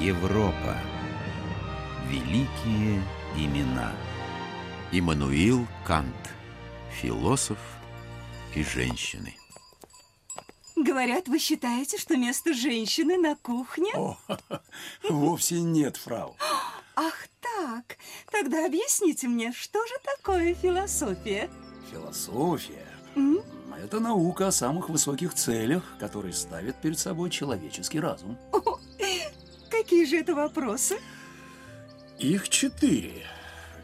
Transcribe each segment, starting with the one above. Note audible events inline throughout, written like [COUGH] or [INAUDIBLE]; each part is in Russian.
Европа. Великие имена. Иммануил Кант. Философ и женщины. Говорят, вы считаете, что место женщины на кухне? О, [LAUGHS] вовсе нет, фрау. Ах так, тогда объясните мне, что же такое философия? Философия М? – это наука о самых высоких целях, которые ставит перед собой человеческий разум. О, какие же это вопросы? Их четыре.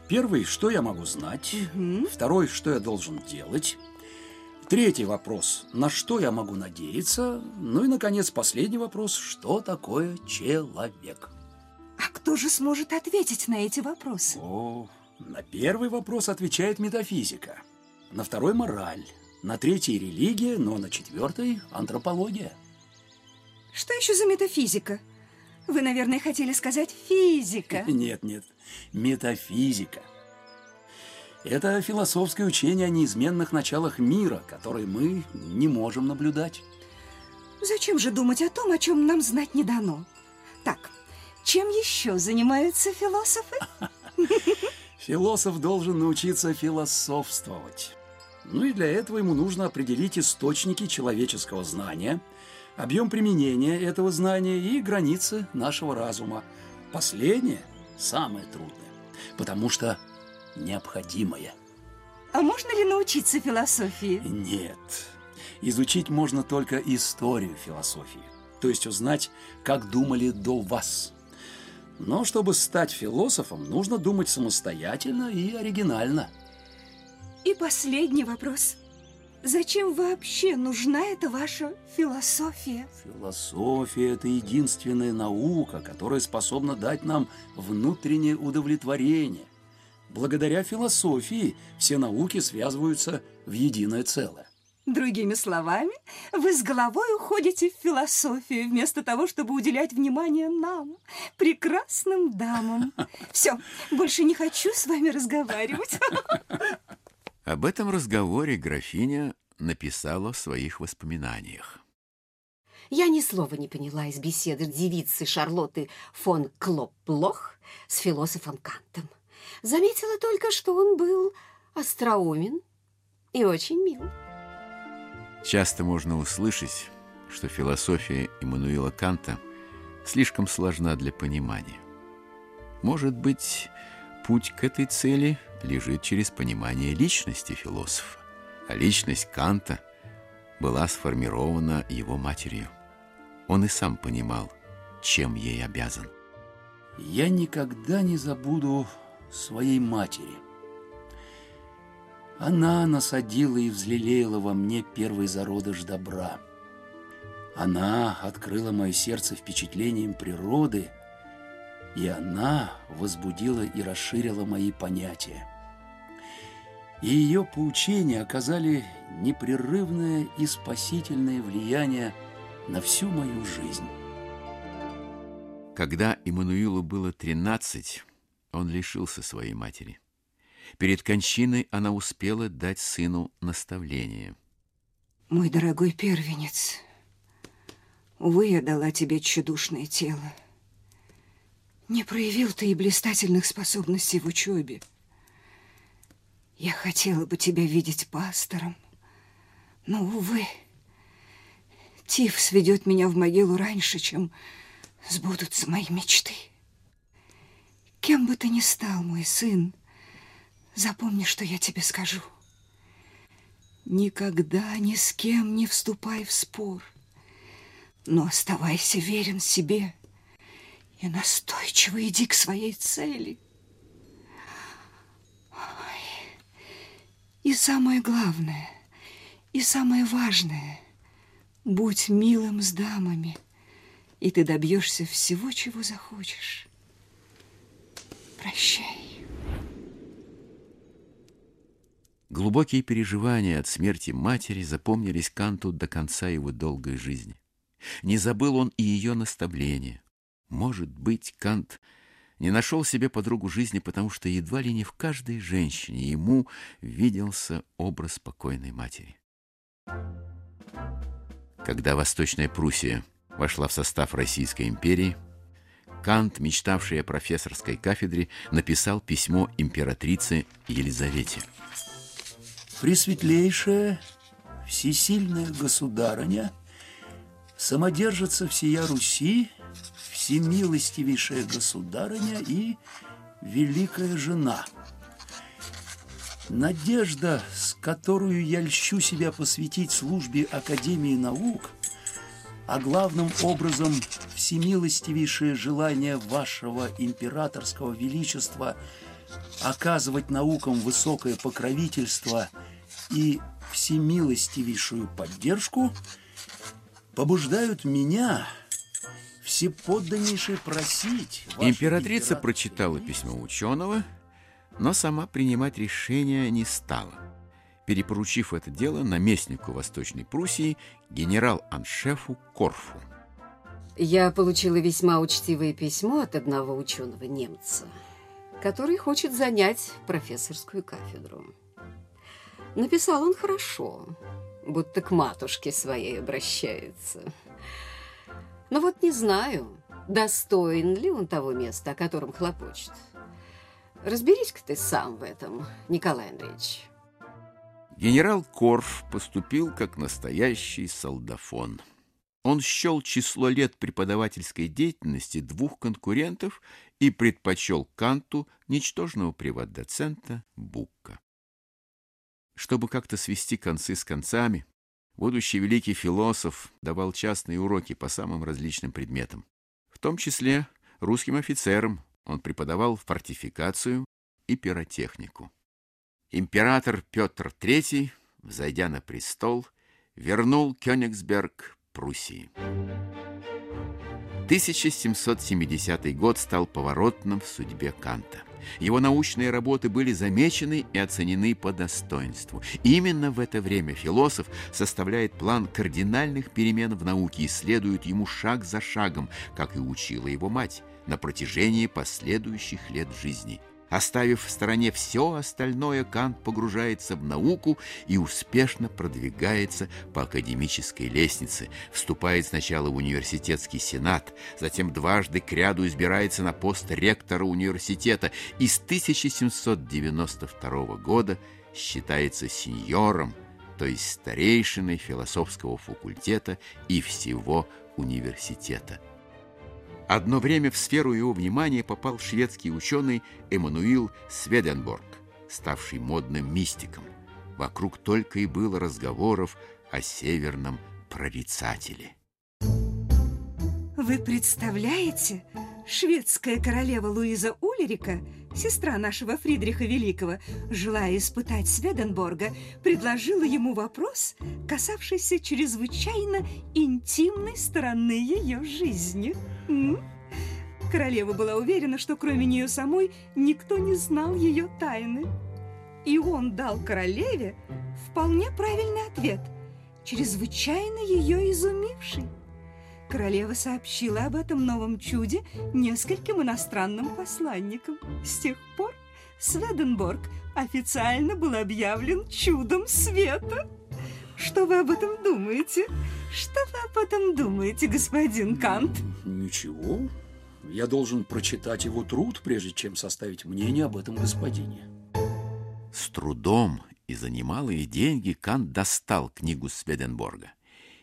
Первый – что я могу знать? Мгм. Второй – что я должен делать? Третий вопрос – на что я могу надеяться? Ну и, наконец, последний вопрос – что такое человек? А кто же сможет ответить на эти вопросы? О, на первый вопрос отвечает метафизика, на второй – мораль, на третий – религия, но на четвертый – антропология. Что еще за метафизика? Вы, наверное, хотели сказать физика. [LAUGHS] Нет, нет, метафизика. Это философское учение о неизменных началах мира, которые мы не можем наблюдать. Зачем же думать о том, о чем нам знать не дано? Так, чем еще занимаются философы? [LAUGHS] [LAUGHS] Философ должен научиться философствовать. Ну и для этого ему нужно определить источники человеческого знания, объем применения этого знания и границы нашего разума. Последнее самое трудное, потому что необходимое. А можно ли научиться философии? Нет. Изучить можно только историю философии, то есть узнать, как думали до вас. Но чтобы стать философом, нужно думать самостоятельно и оригинально. И последний вопрос. Зачем вообще нужна эта ваша философия? Философия – это единственная наука, которая способна дать нам внутреннее удовлетворение. Благодаря философии все науки связываются в единое целое. Другими словами, вы с головой уходите в философию вместо того, чтобы уделять внимание нам, прекрасным дамам. Все, больше не хочу с вами разговаривать. [LAUGHS] Об этом разговоре графиня написала в своих воспоминаниях. Я ни слова не поняла из беседы девицы Шарлотты фон Клопплох с философом Кантом. Заметила только, что он был остроумен и очень мил. Часто можно услышать, что философия Иммануила Канта слишком сложна для понимания. Может быть, путь к этой цели лежит через понимание личности философа. А личность Канта была сформирована его матерью. Он и сам понимал, чем ей обязан. Я никогда не забуду своей матери. Она насадила и взлелеяла во мне первый зародыш добра. Она открыла мое сердце впечатлением природы, и она возбудила и расширила мои понятия. И ее поучения оказали непрерывное и спасительное влияние на всю мою жизнь. Когда Иммануилу было 13, он лишился своей матери. Перед кончиной она успела дать сыну наставление. Мой дорогой первенец, увы, я дала тебе тщедушное тело. Не проявил ты и блистательных способностей в учебе. Я хотела бы тебя видеть пастором, но, увы, Тиф сведет меня в могилу раньше, чем сбудутся мои мечты. Кем бы ты ни стал, мой сын, запомни, что я тебе скажу. Никогда ни с кем не вступай в спор, но оставайся верен себе и настойчиво иди к своей цели. И самое главное, и самое важное, будь милым с дамами, и ты добьешься всего, чего захочешь. Прощай. Глубокие переживания от смерти матери запомнились Канту до конца его долгой жизни. Не забыл он и ее наставления. Может быть, Кант не нашел себе подругу жизни, потому что едва ли не в каждой женщине ему виделся образ покойной матери. Когда Восточная Пруссия вошла в состав Российской империи, Кант, мечтавший о профессорской кафедре, написал письмо императрице Елизавете. «Пресветлейшая, всесильная государыня, самодержится всея Руси, всемилостивейшая государыня и великая жена. Надежда, с которую я льщу себя посвятить службе Академии наук – а главным образом всемилостивейшее желание вашего императорского величества оказывать наукам высокое покровительство и всемилостивейшую поддержку побуждают меня всеподданнейше просить... Императрица император... прочитала письмо ученого, но сама принимать решение не стала перепоручив это дело наместнику Восточной Пруссии генерал-аншефу Корфу. Я получила весьма учтивое письмо от одного ученого-немца, который хочет занять профессорскую кафедру. Написал он хорошо, будто к матушке своей обращается. Но вот не знаю, достоин ли он того места, о котором хлопочет. Разберись-ка ты сам в этом, Николай Андреевич. Генерал Корф поступил как настоящий солдафон. Он счел число лет преподавательской деятельности двух конкурентов и предпочел Канту ничтожного приват-доцента Букка. Чтобы как-то свести концы с концами, будущий великий философ давал частные уроки по самым различным предметам. В том числе русским офицерам он преподавал фортификацию и пиротехнику. Император Петр III, взойдя на престол, вернул Кёнигсберг Пруссии. 1770 год стал поворотным в судьбе Канта. Его научные работы были замечены и оценены по достоинству. Именно в это время философ составляет план кардинальных перемен в науке и следует ему шаг за шагом, как и учила его мать, на протяжении последующих лет жизни – Оставив в стороне все остальное, Кант погружается в науку и успешно продвигается по академической лестнице, вступает сначала в университетский сенат, затем дважды к ряду избирается на пост ректора университета и с 1792 года считается сеньором, то есть старейшиной философского факультета и всего университета. Одно время в сферу его внимания попал шведский ученый Эммануил Сведенборг, ставший модным мистиком. Вокруг только и было разговоров о северном прорицателе. Вы представляете, шведская королева Луиза Ульрика, сестра нашего Фридриха Великого, желая испытать Сведенборга, предложила ему вопрос, касавшийся чрезвычайно интимной стороны ее жизни. М? Королева была уверена, что кроме нее самой никто не знал ее тайны. И он дал королеве вполне правильный ответ, чрезвычайно ее изумивший. Королева сообщила об этом новом чуде нескольким иностранным посланникам. С тех пор Сведенборг официально был объявлен чудом света. Что вы об этом думаете? Что вы об этом думаете, господин Кант? Ничего. Я должен прочитать его труд, прежде чем составить мнение об этом господине. С трудом и за немалые деньги Кант достал книгу Сведенборга.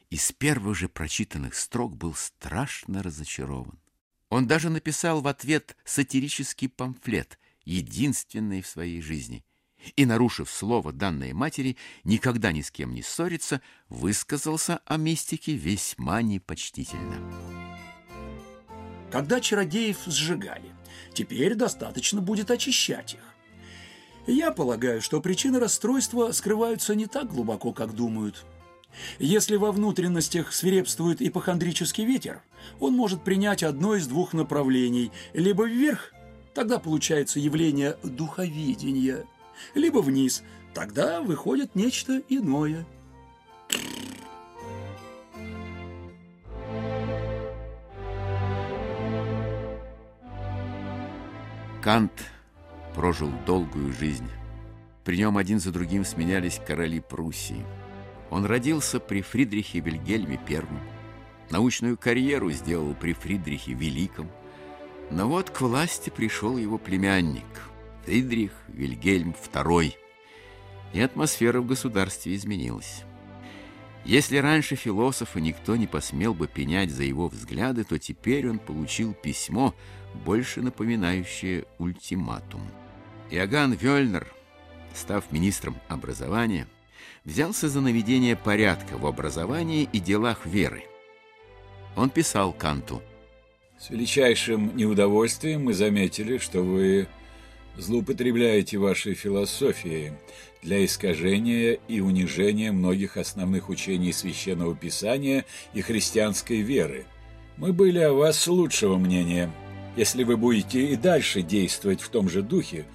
Из первых же прочитанных строк был страшно разочарован. Он даже написал в ответ сатирический памфлет, единственный в своей жизни и, нарушив слово данной матери, никогда ни с кем не ссориться, высказался о мистике весьма непочтительно. Когда чародеев сжигали, теперь достаточно будет очищать их. Я полагаю, что причины расстройства скрываются не так глубоко, как думают. Если во внутренностях свирепствует ипохондрический ветер, он может принять одно из двух направлений, либо вверх, тогда получается явление духовидения – либо вниз. Тогда выходит нечто иное. Кант прожил долгую жизнь. При нем один за другим сменялись короли Пруссии. Он родился при Фридрихе Вильгельме I, научную карьеру сделал при Фридрихе Великом, Но вот к власти пришел его племянник, Фридрих Вильгельм II, и атмосфера в государстве изменилась. Если раньше философа никто не посмел бы пенять за его взгляды, то теперь он получил письмо, больше напоминающее ультиматум. Иоганн Вёльнер, став министром образования, взялся за наведение порядка в образовании и делах веры. Он писал Канту. «С величайшим неудовольствием мы заметили, что вы злоупотребляете вашей философией для искажения и унижения многих основных учений Священного Писания и христианской веры. Мы были о вас лучшего мнения. Если вы будете и дальше действовать в том же духе,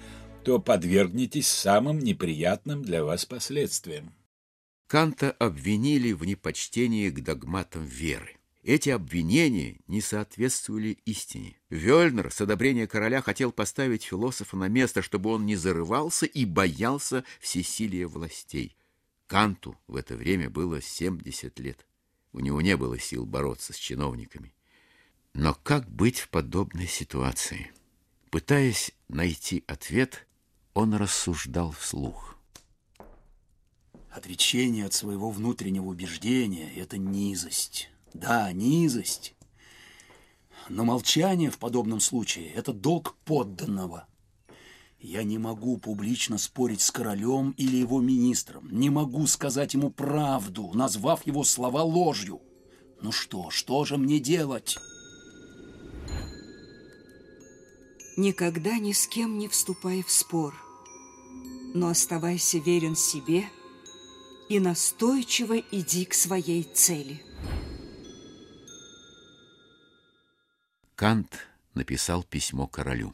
то подвергнетесь самым неприятным для вас последствиям. Канта обвинили в непочтении к догматам веры. Эти обвинения не соответствовали истине. Вёльнер с одобрения короля хотел поставить философа на место, чтобы он не зарывался и боялся всесилия властей. Канту в это время было 70 лет. У него не было сил бороться с чиновниками. Но как быть в подобной ситуации? Пытаясь найти ответ, он рассуждал вслух. Отречение от своего внутреннего убеждения – это низость. Да, низость. Но молчание в подобном случае – это долг подданного. Я не могу публично спорить с королем или его министром. Не могу сказать ему правду, назвав его слова ложью. Ну что, что же мне делать? Никогда ни с кем не вступай в спор, но оставайся верен себе и настойчиво иди к своей цели. Кант написал письмо королю.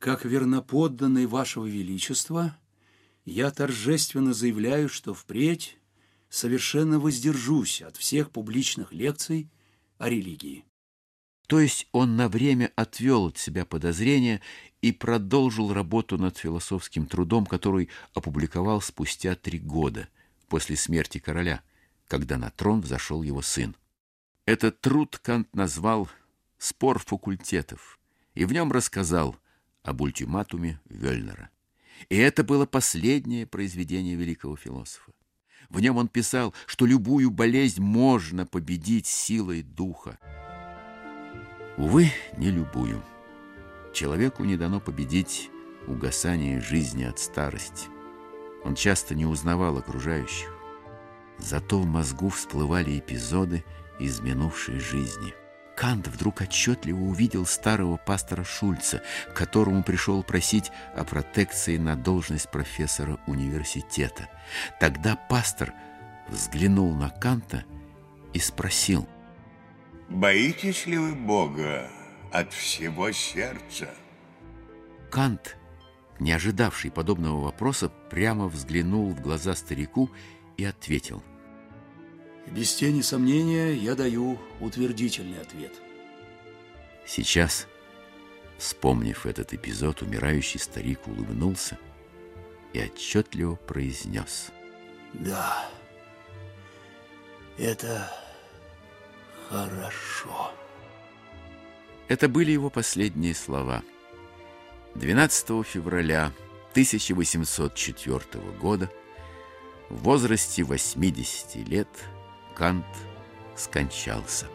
Как верноподданный вашего величества, я торжественно заявляю, что впредь совершенно воздержусь от всех публичных лекций о религии. То есть он на время отвел от себя подозрения и продолжил работу над философским трудом, который опубликовал спустя три года после смерти короля, когда на трон взошел его сын. Этот труд Кант назвал спор факультетов, и в нем рассказал об ультиматуме Вёльнера. И это было последнее произведение великого философа. В нем он писал, что любую болезнь можно победить силой духа. Увы, не любую. Человеку не дано победить угасание жизни от старости. Он часто не узнавал окружающих. Зато в мозгу всплывали эпизоды из минувшей жизни – Кант вдруг отчетливо увидел старого пастора Шульца, которому пришел просить о протекции на должность профессора университета. Тогда пастор взглянул на Канта и спросил. «Боитесь ли вы Бога от всего сердца?» Кант, не ожидавший подобного вопроса, прямо взглянул в глаза старику и ответил – без тени сомнения я даю утвердительный ответ. Сейчас, вспомнив этот эпизод, умирающий старик улыбнулся и отчетливо произнес. Да, это хорошо. Это были его последние слова. 12 февраля 1804 года в возрасте 80 лет – Кант скончался.